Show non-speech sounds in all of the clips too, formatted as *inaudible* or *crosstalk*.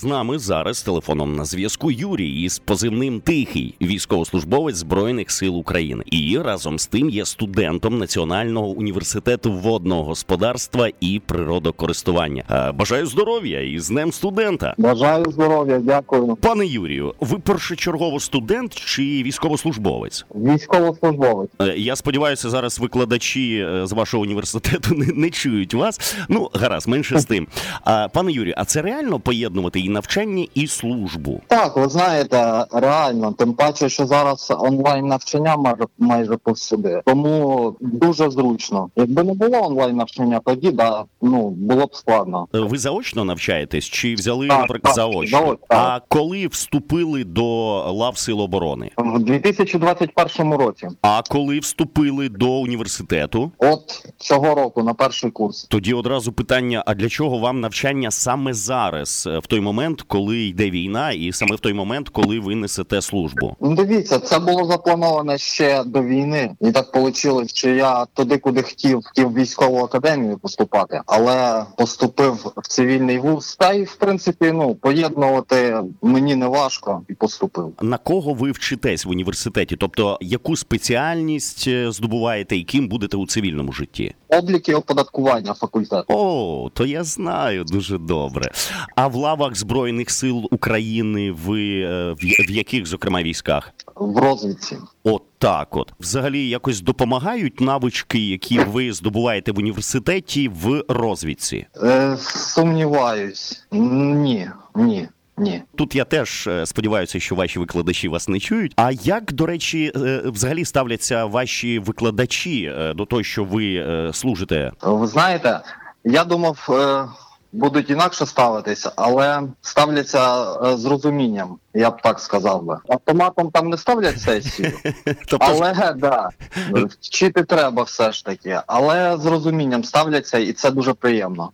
З нами зараз телефоном на зв'язку Юрій із позивним Тихий, військовослужбовець Збройних сил України, і разом з тим є студентом Національного університету водного господарства і природокористування. Е, Бажаю здоров'я і з днем студента. Бажаю здоров'я, дякую. Пане Юрію, ви першочергово студент чи військовослужбовець? Військовослужбовець. Е, Я сподіваюся, зараз викладачі е, з вашого університету *laughs* не, не чують вас. Ну, гаразд, менше з тим. А пане Юрію, а це реально поєднувати і навчання, і службу? Так, ви знаєте, реально, тим паче, що зараз онлайн навчання майже майже повсюди. Тому дуже зручно. Якби не було онлайн навчання, тоді да, ну було б складно. Е, Ви заочно навчаєтесь чи взяли, Так, наприклад, так, заочно? заочно, А коли вступили до лав Сил оборони? В 2021 році, А коли вступили до університету? от цього року, на перший курс. Тоді одразу питання: а для чого вам навчання саме зараз, е, в той момент, коли йде війна, і саме в той момент, коли ви несете службу? Ну, дивіться, це було заплановано ще до війни, і так вийшло, що я туди, куди хотів, хотів військову академію поступати, але поступив в цивільний вуз. Та й в принципі, ну поєднувати мені не важко і поступив. На кого ви вчитесь в університеті? Тобто, яку спеціальність е, здобуваєте і ким будете у цивільному житті? Облік і оподаткування факультету О, то я знаю дуже добре. А в лавах Збройних сил України ви е, в, в яких, зокрема, військах? в розвідці. От так от. Взагалі якось допомагають навички, які ви здобуваєте в університеті в розвідці. Е, сумніваюсь, ні, ні, ні. Тут я теж е, сподіваюся, що ваші викладачі вас не чують. А як, до речі, е, взагалі ставляться ваші викладачі до того, що ви служите? Ви знаєте, я думав, е, будуть інакше ставитися, але ставляться е, з розумінням, я б так сказав би. Автоматом там не ставлять сесію, *laughs* Тобто, але да, вчити треба все ж таки, але з розумінням ставляться, і це дуже приємно.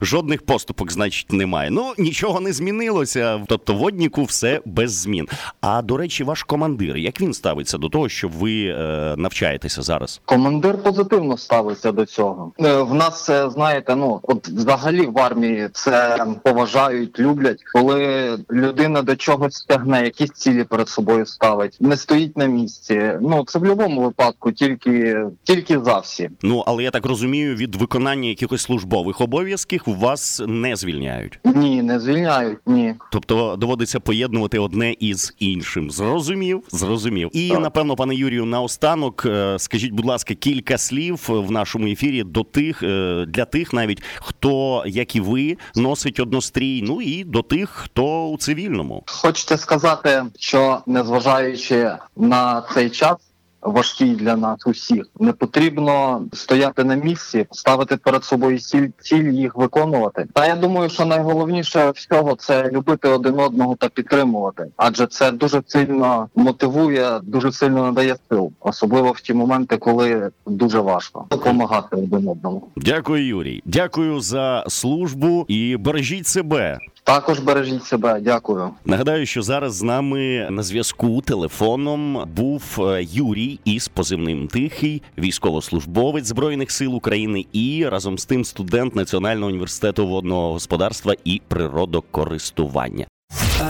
Жодних поступок, значить, немає. Ну нічого не змінилося. Тобто, водніку все без змін. А до речі, ваш командир, як він ставиться до того, що ви е, навчаєтеся зараз? Командир позитивно ставиться до цього. Е, В нас знаєте, ну от взагалі в армії це поважають, люблять, коли людина до чогось тягне, якісь цілі перед собою ставить, не стоїть на місці. Ну це в будь-якому випадку, тільки тільки за всі. Ну але я так розумію, від виконання якихось службових обов'язків вас не звільняють. Ні, не звільняють. Ні. Тобто доводиться поєднувати одне із іншим. Зрозумів, зрозумів. І Так. напевно, пане Юрію, наостанок, е, скажіть, будь ласка, кілька слів в нашому ефірі до тих, е, для тих, навіть хто, як і ви, носить однострій. Ну і до тих, хто у цивільному. Хочете сказати, що незважаючи на цей час. Важкий для нас усіх не потрібно стояти на місці, ставити перед собою ціль, ціль їх виконувати. Та я думаю, що найголовніше всього це любити один одного та підтримувати, адже це дуже сильно мотивує, дуже сильно надає сил, особливо в ті моменти, коли дуже важко допомагати один одному. Дякую, Юрій. Дякую за службу і бережіть себе. Також бережіть себе. Дякую. Нагадаю, що зараз з нами на зв'язку телефоном був е, Юрій із позивним Тихий, військовослужбовець збройних сил України і разом з тим студент Національного університету водного господарства і природокористування.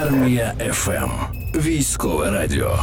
Армія ФМ. Військове радіо.